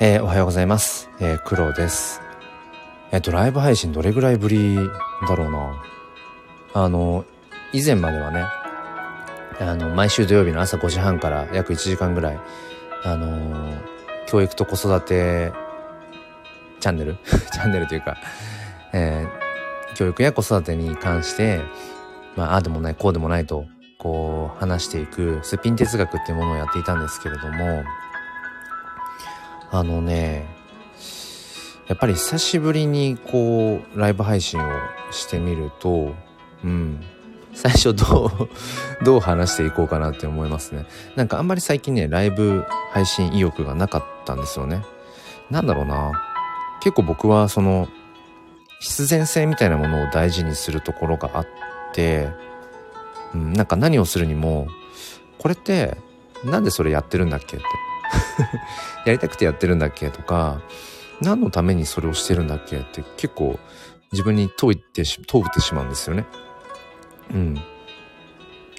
えー、おはようございます。えー、黒です。えっ、ー、と、ライブ配信どれぐらいぶりだろうな。あの、以前まではね、あの、毎週土曜日の朝5時半から約1時間ぐらい、あの教育と子育てチャンネル？チャンネルというか、え、教育や子育てに関して、まあ、ああでもない、こうでもないと、こう、話していく、すっぴん哲学っていうものをやっていたんですけれども、あのね、やっぱり久しぶりにこう、ライブ配信をしてみると、うん、最初どう どう話していこうかなって思いますね。なんかあんまり最近ね、ライブ配信意欲がなかったんですよね。なんだろうな。結構僕はその、必然性みたいなものを大事にするところがあって、うん、なんか何をするにも、これって、なんでそれやってるんだっけって。やりたくてやってるんだっけとか、何のためにそれをしてるんだっけって結構自分に問いてし、問うてしまうんですよね。うん。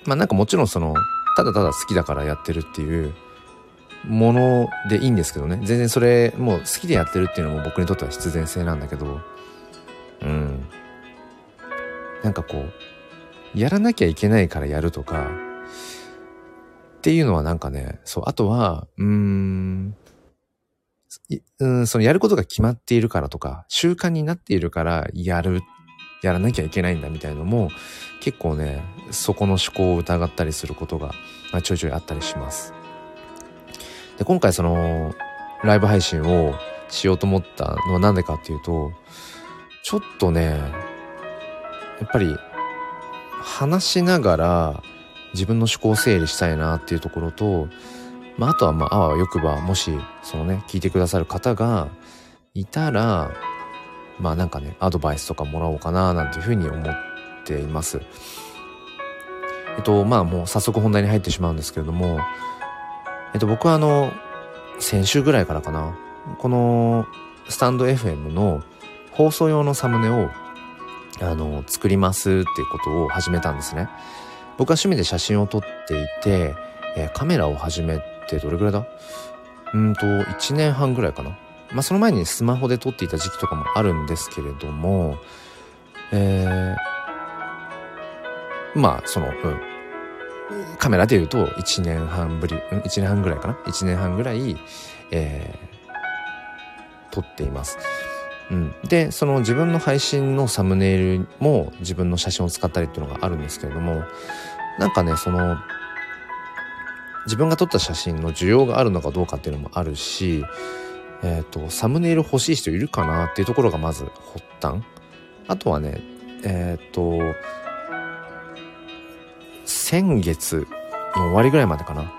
まあなんかもちろんその、ただただ好きだからやってるっていうものでいいんですけどね。全然それ、もう好きでやってるっていうのも僕にとっては必然性なんだけど、うん。なんかこう、やらなきゃいけないからやるとか、っていうのはなんかね、そう、あとは、うーん、うん、そのやることが決まっているからとか、習慣になっているからやる、やらなきゃいけないんだみたいのも、結構ね、そこの思考を疑ったりすることが、まあ、ちょいちょいあったりします。で、今回その、ライブ配信をしようと思ったのはなんでかっていうと、ちょっとね、やっぱり、話しながら、自分の思考を整理したいなっていうところと、まあ、あとはまあ、あわよくば、もし、そのね、聞いてくださる方がいたら、まあなんかね、アドバイスとかもらおうかな、なんていうふうに思っています。えっと、まあもう早速本題に入ってしまうんですけれども、えっと、僕はあの、先週ぐらいからかな、この、スタンド FM の放送用のサムネを、あの、作りますっていうことを始めたんですね。僕は趣味で写真を撮っていて、えー、カメラを始めてどれぐらいだ？うんと、1年半ぐらいかな。まあ、その前にスマホで撮っていた時期とかもあるんですけれども、えー、まあ、その、うん。カメラで言うと1年半ぶり、1年半ぐらいかな ?1 年半ぐらい、えー、撮っています。うん。で、その自分の配信のサムネイルも自分の写真を使ったりっていうのがあるんですけれども、なんかね、その、自分が撮った写真の需要があるのかどうかっていうのもあるし、えっ、ー、と、サムネイル欲しい人いるかなっていうところがまず発端。あとはね、えっ、ー、と、先月の終わりぐらいまでかな。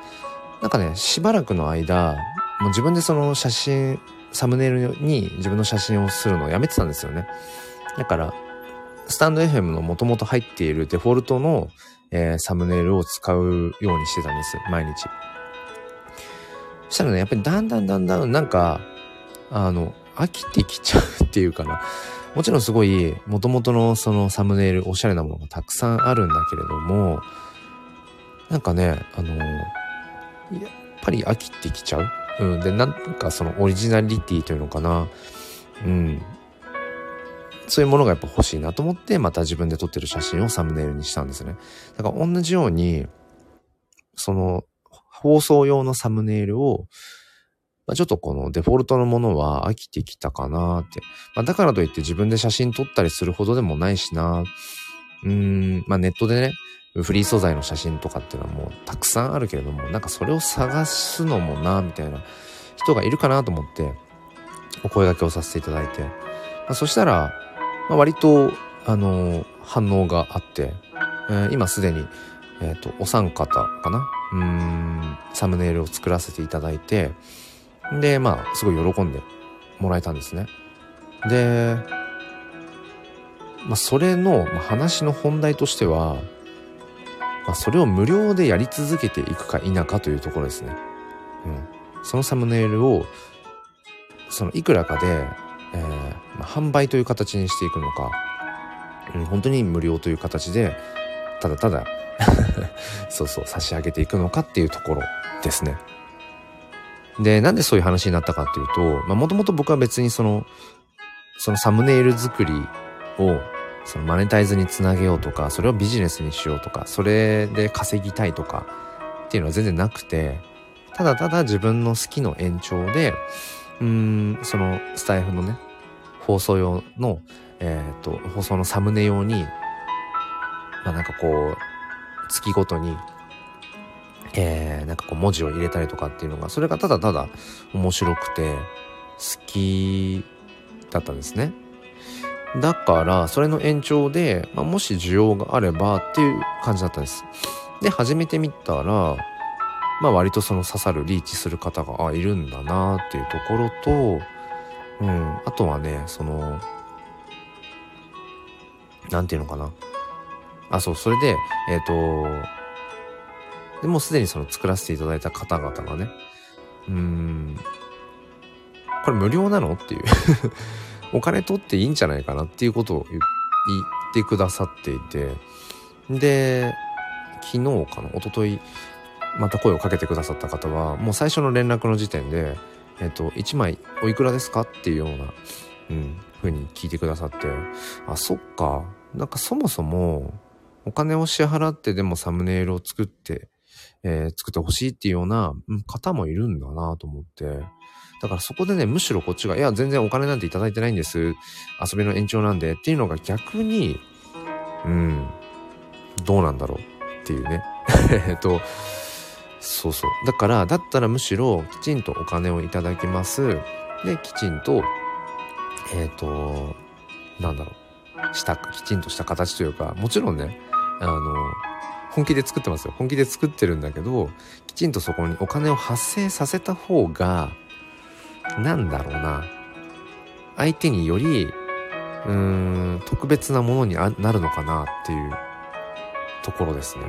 なんかね、しばらくの間、もう自分でその写真、サムネイルに自分の写真をするのをやめてたんですよね。だから、スタンド FM の元々入っているデフォルトの、えー、サムネイルを使うようにしてたんです。毎日。そしたらね、やっぱりだんだんだんだんなんか、あの、飽きてきちゃうっていうかな。もちろんすごい、元々のそのサムネイル、おしゃれなものがたくさんあるんだけれども、なんかね、あの、やっぱり飽きてきちゃう。うん。で、なんかそのオリジナリティというのかな。うん。そういうものがやっぱ欲しいなと思って、また自分で撮ってる写真をサムネイルにしたんですね。だから同じように、その、放送用のサムネイルを、まあ、ちょっとこのデフォルトのものは飽きてきたかなって。まあ、だからといって自分で写真撮ったりするほどでもないしな。うーん、まあネットでね、フリー素材の写真とかっていうのはもうたくさんあるけれども、なんかそれを探すのもな、みたいな人がいるかなと思って、お声掛けをさせていただいて、まあ、そしたら、まあ、割と、あの、反応があって、えー、今すでに、えっ、ー、と、お三方かな？うん、サムネイルを作らせていただいて、で、まあ、すごい喜んでもらえたんですね。で、まあ、それの、まあ、話の本題としては、まあ、それを無料でやり続けていくか否かというところですね。うん。そのサムネイルを、そのいくらかで、えー、まあ、販売という形にしていくのか、うん、本当に無料という形で、ただただ そうそう、差し上げていくのかっていうところですね。で、なんでそういう話になったかっていうと、もともと僕は別にその、そのサムネイル作りをそのマネタイズにつなげようとか、それをビジネスにしようとか、それで稼ぎたいとかっていうのは全然なくて、ただただ自分の好きの延長で、うん、そのスタイフのね、放送用の、えっ、と、放送のサムネ用に、まあなんかこう、月ごとに、えー、なんかこう文字を入れたりとかっていうのが、それがただただ面白くて、好きだったんですね。だから、それの延長で、まあ、もし需要があればっていう感じだったんです。で、始めてみたら、まあ割とその刺さる、リーチする方が、あ、いるんだなっていうところと、うん、あとはね、その、なんていうのかな。あ、そう、それで、えっ、ー、と、でもうすでにその作らせていただいた方々がね、うん、これ無料なのっていうお金取っていいんじゃないかなっていうことを言ってくださっていて、で、昨日かな、一昨日また声をかけてくださった方は、もう最初の連絡の時点で、えっ、と、1枚おいくらですかっていうような、うん、ふうに聞いてくださって、あ、そっか。なんかそもそも、お金を支払ってでもサムネイルを作って、えー、作ってほしいっていうような方もいるんだなと思って、だからそこでね、むしろこっちが、いや、全然お金なんていただいてないんです。遊びの延長なんでっていうのが逆に、うん、どうなんだろうっていうね。えっと、そうそう。だから、だったらむしろきちんとお金をいただきます。で、きちんと、えっ、ー、と、なんだろう。した、きちんとした形というか、もちろんね、あの、本気で作ってますよ。本気で作ってるんだけど、きちんとそこにお金を発生させた方が、なんだろうな。相手により、うーん、特別なものになるのかなっていうところですね。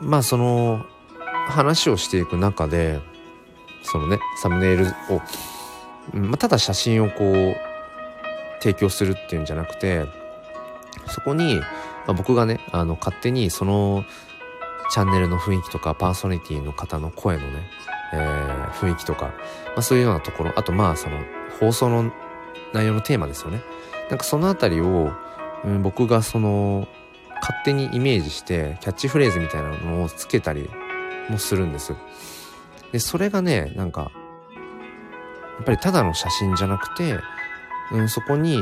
うん。まあその、話をしていく中で、そのね、サムネイルを、まあ、ただ写真をこう、提供するっていうんじゃなくて、そこに、まあ、僕がね、あの、勝手にそのチャンネルの雰囲気とか、パーソナリティの方の声のね、えー、雰囲気とか、まあそういうようなところ、あとまあその放送の内容のテーマですよね。なんかそのあたりを、うん、僕がその、勝手にイメージして、キャッチフレーズみたいなのをつけたりもするんです。で、それがね、なんか、やっぱりただの写真じゃなくて、うん、そこに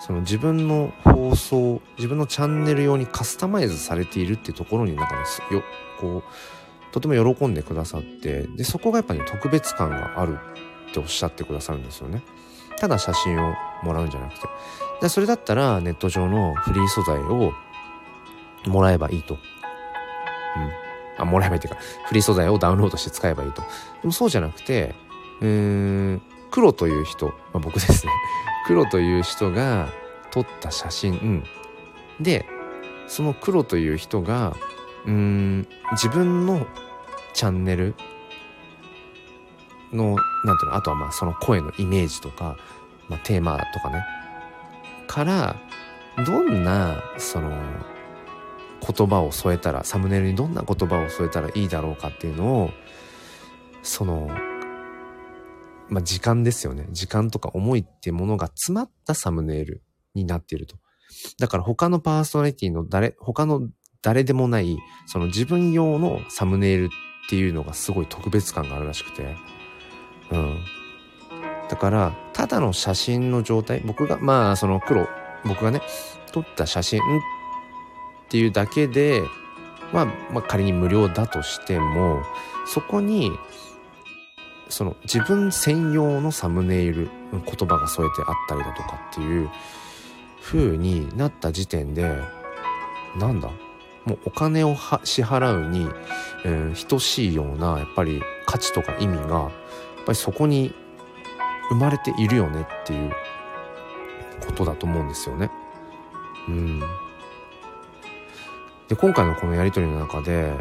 その自分の放送、自分のチャンネル用にカスタマイズされているってところになんかね、よ、こう、とても喜んでくださって、で、そこがやっぱり、ね、特別感があるっておっしゃってくださるんですよね。ただ写真をもらうんじゃなくて。で、それだったらネット上のフリー素材をもらえばいいと。うん。あ、もらえばいいっていうか、フリー素材をダウンロードして使えばいいと。でもそうじゃなくて、うーん、黒という人、まあ、僕ですね。黒という人が撮った写真。でその黒という人がうーん自分のチャンネルのなんていうのあとはまあその声のイメージとか、まあ、テーマとかね。からどんなその言葉を添えたらサムネイルにどんな言葉を添えたらいいだろうかっていうのをそのまあ、時間ですよね。時間とか思いってものが詰まったサムネイルになっていると。だから他のパーソナリティの誰、他の誰でもない、その自分用のサムネイルっていうのがすごい特別感があるらしくて。うん。だから、ただの写真の状態、僕が、まあ、その黒、僕がね、撮った写真っていうだけで、まあ、まあ仮に無料だとしても、そこにその自分専用のサムネイル言葉が添えてあったりだとかっていう風になった時点でなんだ？もうお金を支払うに、えー、等しいようなやっぱり価値とか意味がやっぱりそこに生まれているよねっていうことだと思うんですよね。うん。で、今回のこのやりとりの中で、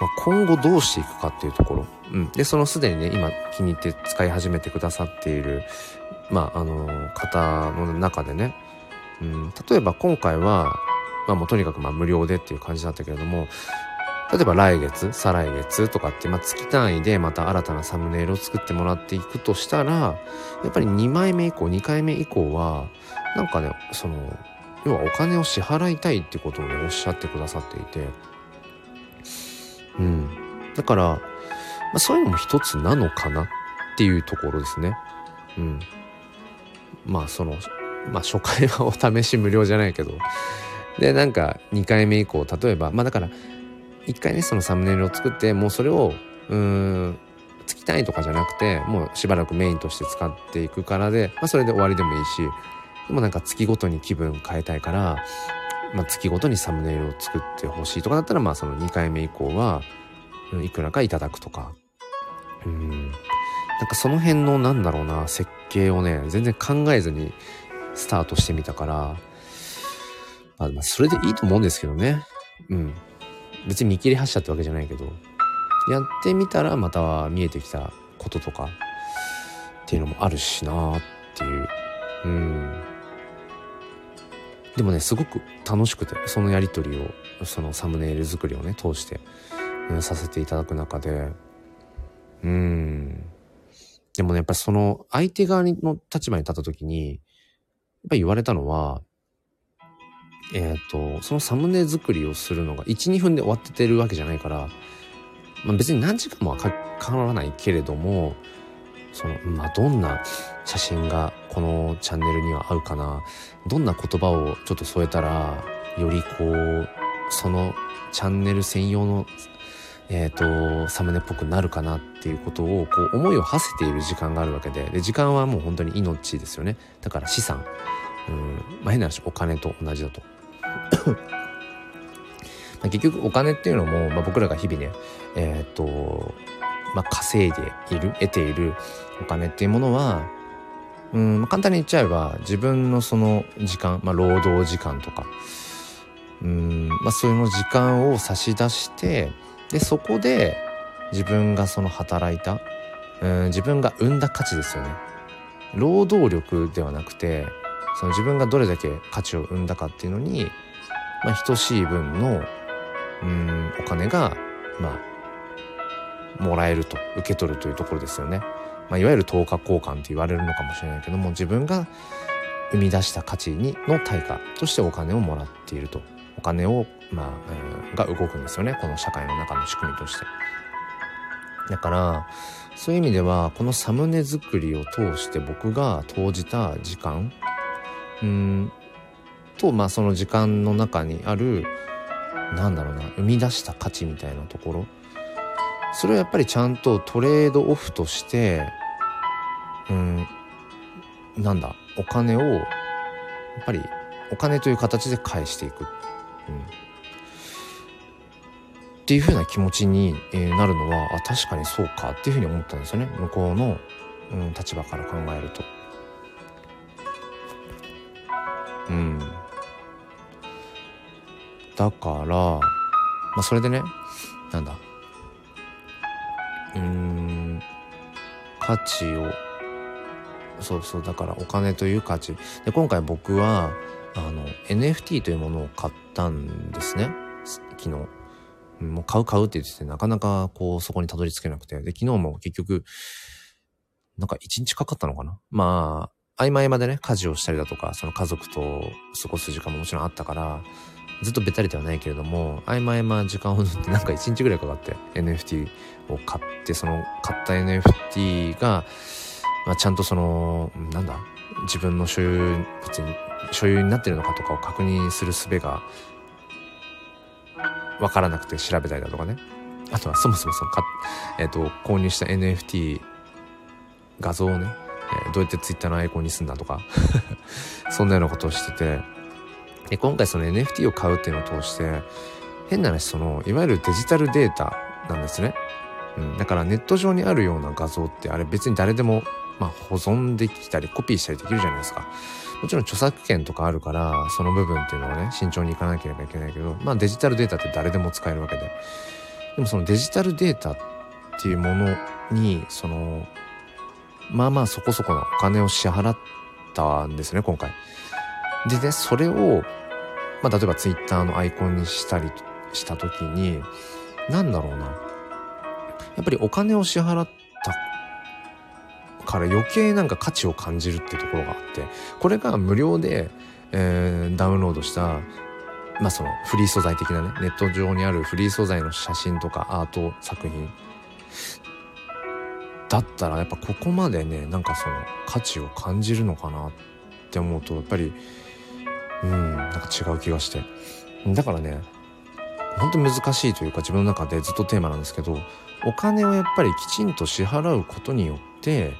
まあ、今後どうしていくかっていうところ。うん。で、そのすでにね、今気に入って使い始めてくださっている、まあ、あの方の中でね、うん、例えば今回は、まあもうとにかくまあ無料でっていう感じだったけれども、例えば来月、再来月とかって、まあ、月単位でまた新たなサムネイルを作ってもらっていくとしたら、やっぱり2枚目以降、2回目以降は、なんかね、その、要はお金を支払いたいってことをね、おっしゃってくださっていて、うん。だから、まあ、そういうのも一つなのかなっていうところですね。うん。まあ、その、まあ、初回はお試し無料じゃないけど、で、なんか2回目以降、例えば、まあだから、1回ね、そのサムネイルを作って、もうそれを、うーん、月単位とかじゃなくて、もうしばらくメインとして使っていくからで、まあそれで終わりでもいいし、でもなんか月ごとに気分変えたいから、まあ月ごとにサムネイルを作ってほしいとかだったら、まあその2回目以降は、いくらかいただくとか。うん。なんかその辺のなんだろうな、設計をね、全然考えずにスタートしてみたから、まあ、それでいいと思うんですけどね。うん。別に見切り発車ってわけじゃないけど、やってみたらまた見えてきたこととかっていうのもあるしなーっていう。うん。でもね、すごく楽しくて、そのやりとりを、そのサムネイル作りをね、通して、させていただく中で、うん。でもね、やっぱりその相手側の立場に立った時に、やっぱり言われたのは、えっ、ー、と、そのサムネ作りをするのが1、2分で終わっててるわけじゃないから、まあ、別に何時間もはかからないけれども、その、まあ、どんな写真がこのチャンネルには合うかな、どんな言葉をちょっと添えたら、よりこう、そのチャンネル専用の、えっ、ー、と、サムネっぽくなるかなっていうことを、こう、思いを馳せている時間があるわけで、で、時間はもう本当に命ですよね。だから資産。うん、まあ、変な話、お金と同じだと。ま結局お金っていうのも、まあ、僕らが日々ね、えー、っと、まあ、稼いでいる、得ているお金っていうものは、うん、まあ、簡単に言っちゃえば、自分のその時間、まあ、労働時間とか、うん、まあ、そういうの時間を差し出して、で、そこで自分がその働いた、うん、自分が生んだ価値ですよね。労働力ではなくて、その自分がどれだけ価値を生んだかっていうのに、まあ、等しい分の、うん、お金が、まあ、もらえると、受け取るというところですよね。まあ、いわゆる等価交換って言われるのかもしれないけども、自分が生み出した価値にの対価としてお金をもらっていると。金を、まあ、うん、が動くんですよね。この社会の中の仕組みとして。だから、そういう意味では、このサムネ作りを通して僕が投じた時間、うんとまあその時間の中にあるなんだろうな生み出した価値みたいなところそれをやっぱりちゃんとトレードオフとしてうんなんだお金をやっぱりお金という形で返していくっ、うん、っていうふうな気持ちに、えなるのはあ確かにそうかっていうふうに思ったんですよね向こうの、うん、立場から考えると。うん。だから、まあそれでね、なんだ。うん、価値を、そうそう、だからお金という価値。で、今回僕は、あの、NFT というものを買ったんですね。昨日。もう買う買うって言ってて、なかなかこう、そこにたどり着けなくて。で、昨日も結局、なんか一日かかったのかな？まあ、合間合間でね、家事をしたりだとか、その家族と過ごす時間ももちろんあったから、ずっとべったりではないけれども、合間合間時間を縫ってなんか1日ぐらいかかって NFT を買って、その買った NFT が、まあ、ちゃんとその、なんだ、自分の所有物に、所有になってるのかとかを確認する術が、わからなくて調べたりだとかね。あとはそもそもそのか、えっ、ー、と、購入した NFT 画像をね、えー、どうやってツイッターのアイコンにすんだとか そんなようなことをしてて、で、今回その NFT を買うっていうのを通して、変な話、その、いわゆるデジタルデータなんですね。うん。だからネット上にあるような画像ってあれ別に誰でも、まあ保存できたりコピーしたりできるじゃないですか。もちろん著作権とかあるから、その部分っていうのはね、慎重にいかなければいけないけど、まあデジタルデータって誰でも使えるわけで。でもそのデジタルデータっていうものに、その、まあまあそこそこのお金を支払ったんですね、今回。でね、それを、まあ例えばツイッターのアイコンにしたりした時に、なんだろうな。やっぱりお金を支払ったから余計なんか価値を感じるってところがあって、これが無料で、えー、ダウンロードした、まあそのフリー素材的なね、ネット上にあるフリー素材の写真とかアート作品だったらやっぱここまでね、なんかその価値を感じるのかなって思うと、やっぱり、うん、なんか違う気がして。だからね、本当難しいというか自分の中でずっとテーマなんですけどお金をやっぱりきちんと支払うことによって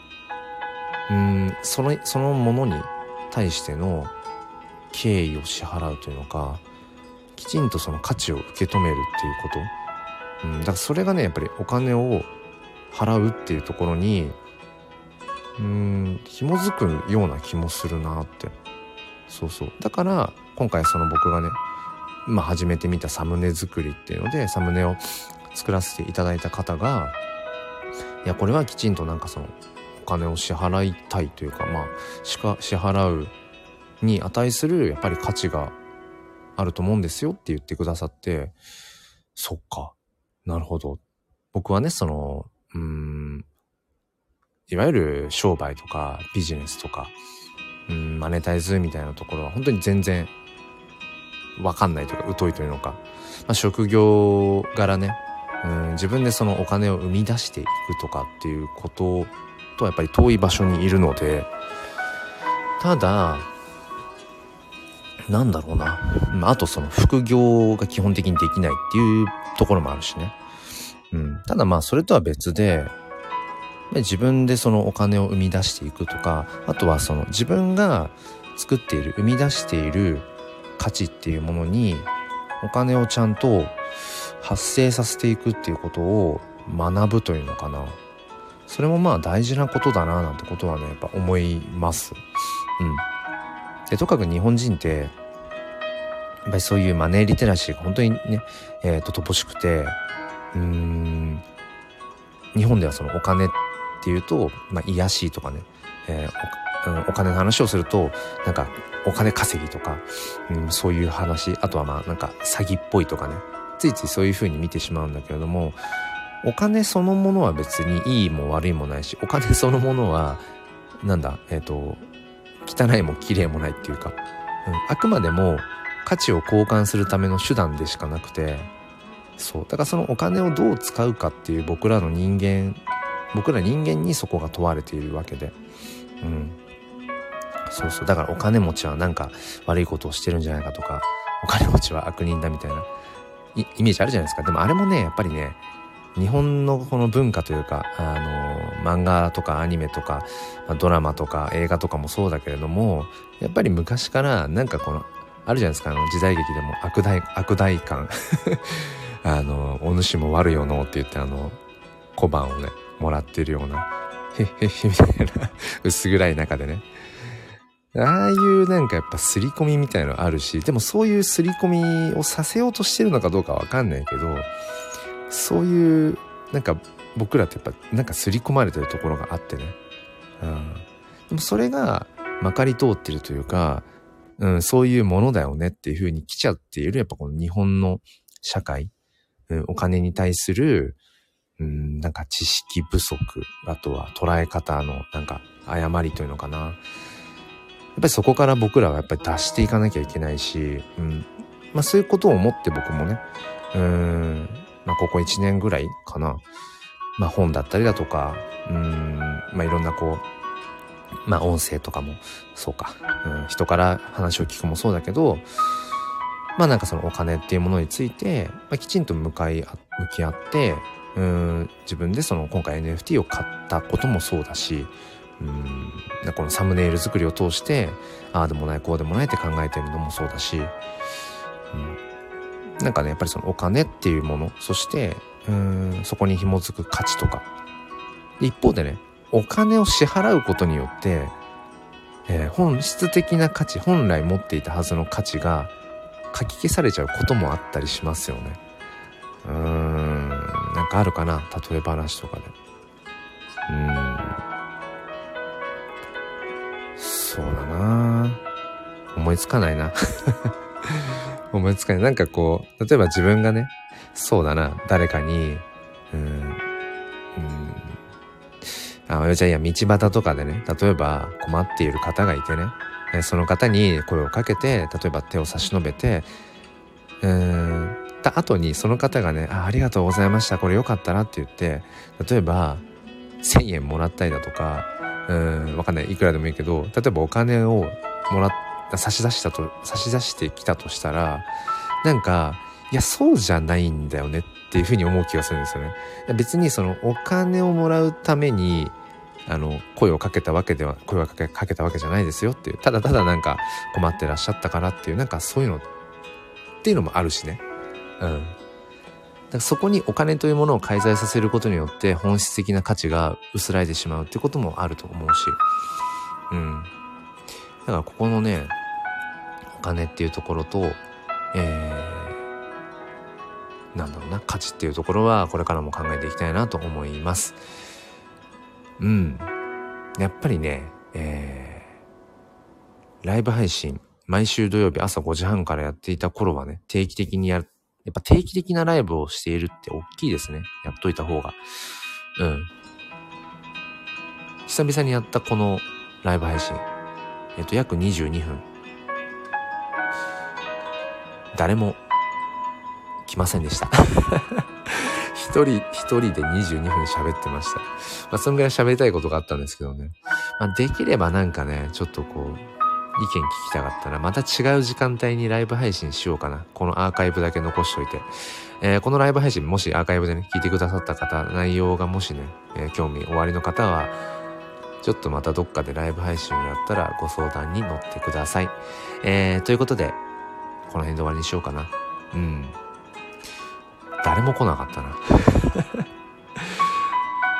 うんそのそのものに対しての敬意を支払うというのかきちんとその価値を受け止めるっていうこと、うん、だからそれがねやっぱりお金を払うっていうところにうん紐づくような気もするなって。そうそう。だから今回その僕がねまあ、始めてみたサムネ作りっていうので、サムネを作らせていただいた方が、いや、これはきちんとなんかその、金を支払いたいというか、まあ、しか、支払うに値する、やっぱり価値があると思うんですよって言ってくださって、そっか。なるほど。僕はね、その、うん、いわゆる商売とかビジネスとか、うん、マネタイズみたいなところは本当に全然わかんないというか疎いというのか、まあ、職業柄ね、うん、自分でそのお金を生み出していくとかっていうこととはやっぱり遠い場所にいるのでただなんだろうな、あ、あとその副業が基本的にできないっていうところもあるしね、うん、ただまあそれとは別で自分でそのお金を生み出していくとかあとはその自分が作っている生み出している価値っていうものにお金をちゃんと発生させていくっていうことを学ぶというのかな。それもまあ大事なことだななんてことはねやっぱ思います。うん。でとかく日本人ってやっぱりそういうマネーリテラシーが本当にねえっ、ー、と乏しくてうーん日本ではそのお金っていうと、まあ、癒しいとかね、えー、お金の話をするとなんかお金稼ぎとか、うん、そういう話、あとはまあなんか詐欺っぽいとかね、ついついそういう風に見てしまうんだけれども、お金そのものは別にいいも悪いもないし、お金そのものは、なんだ、えっ、ー、と、汚いも綺麗もないっていうか、うん、あくまでも価値を交換するための手段でしかなくて、そう。だからそのお金をどう使うかっていう僕らの人間、僕ら人間にそこが問われているわけで。うん。そうそう。だからお金持ちはなんか悪いことをしてるんじゃないかとか、お金持ちは悪人だみたいなイメージあるじゃないですか。でもあれもね、やっぱりね、日本のこの文化というか、あの、漫画とかアニメとか、ドラマとか映画とかもそうだけれども、やっぱり昔からなんかこの、あるじゃないですか、あの時代劇でも悪大、悪大感。あの、お主も悪よのって言ってあの、小判をね、もらってるような、へへへみたいな 薄暗い中でね、ああいうなんかやっぱ刷り込みみたいのあるし、でもそういう刷り込みをさせようとしてるのかどうかわかんないけど、そういうなんか僕らってやっぱなんか刷り込まれてるところがあってね。うん。でもそれがまかり通ってるというか、うん、そういうものだよねっていう風に来ちゃっている、やっぱこの日本の社会、うん、お金に対する、うん、なんか知識不足、あとは捉え方のなんか誤りというのかなや。っぱりそこから僕らはやっぱり出していかなきゃいけないし、うん。まあそういうことを思って僕もね、うん、まあここ1年ぐらいかな。まあ本だったりだとか、うん、まあいろんなこう、まあ音声とかもそうか、うん、人から話を聞くもそうだけど、まあなんかそのお金っていうものについて、まあ、きちんと向かい、向き合って、うん、自分でその今回 NFT を買ったこともそうだし、うんこのサムネイル作りを通してああでもないこうでもないって考えてるのもそうだし、うん、なんかねやっぱりそのお金っていうものそしてうんそこに紐づく価値とか。一方でねお金を支払うことによって、えー、本質的な価値本来持っていたはずの価値がかき消されちゃうこともあったりしますよね。うーんなんかあるかな例え話とかで。うーん。そうだな。思いつかないな。思いつかない。なんかこう、例えば自分がね、そうだな、誰かに、うん、うん、あ、じゃあいや、道端とかでね、例えば困っている方がいてね、その方に声をかけて、例えば手を差し伸べて、うん、た後にその方がね、あ、ありがとうございました、これよかったらって言って、例えば、1000円もらったりだとか、うん、わかんない、いくらでもいいけど、例えばお金をもらっ、差し出したと、差し出してきたとしたら、なんか、いや、そうじゃないんだよねっていうふうに思う気がするんですよね。別にそのお金をもらうために、あの、声をかけたわけでは、声をかけかけたわけじゃないですよっていう、ただただなんか困ってらっしゃったからっていう、なんかそういうのっていうのもあるしね。うん。だからそこにお金というものを介在させることによって本質的な価値が薄らいでしまうってこともあると思うし。うん。だからここのね、金っていうところと、えー、なんだろうな、価値っていうところはこれからも考えていきたいなと思います。うん。やっぱりね、えー、ライブ配信、毎週土曜日朝5時半からやっていた頃はね、定期的にやる、やっぱ定期的なライブをしているって大きいですね。やっといた方が。うん。久々にやったこのライブ配信。えっと、約22分。誰も来ませんでした。一人、一人で22分喋ってました。まあ、そんぐらい喋りたいことがあったんですけどね。まあ、できればなんかね、ちょっとこう、意見聞きたかったら、また違う時間帯にライブ配信しようかな。このアーカイブだけ残しといて。えー、このライブ配信、もしアーカイブでね、聞いてくださった方、内容がもしね、えー、興味おありの方は、ちょっとまたどっかでライブ配信をやったらご相談に乗ってください。えー、ということで、この辺で終わりにしようかな。うん。誰も来なかったな。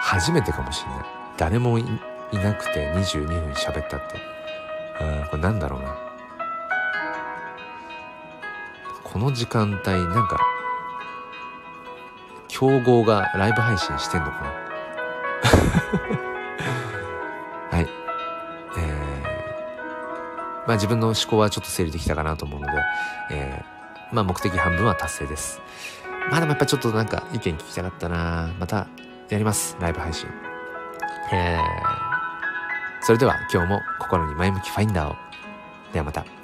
初めてかもしんない。誰もいなくて22分喋ったって。うんこれなんだろうなこの時間帯なんか競合がライブ配信してんのかな はいえー、まあ自分の思考はちょっと整理できたかなと思うので、まあ目的半分は達成ですまあでもやっぱちょっとなんか意見聞きたかったなまたやりますライブ配信えーそれでは今日も心に前向きファインダーを。ではまた。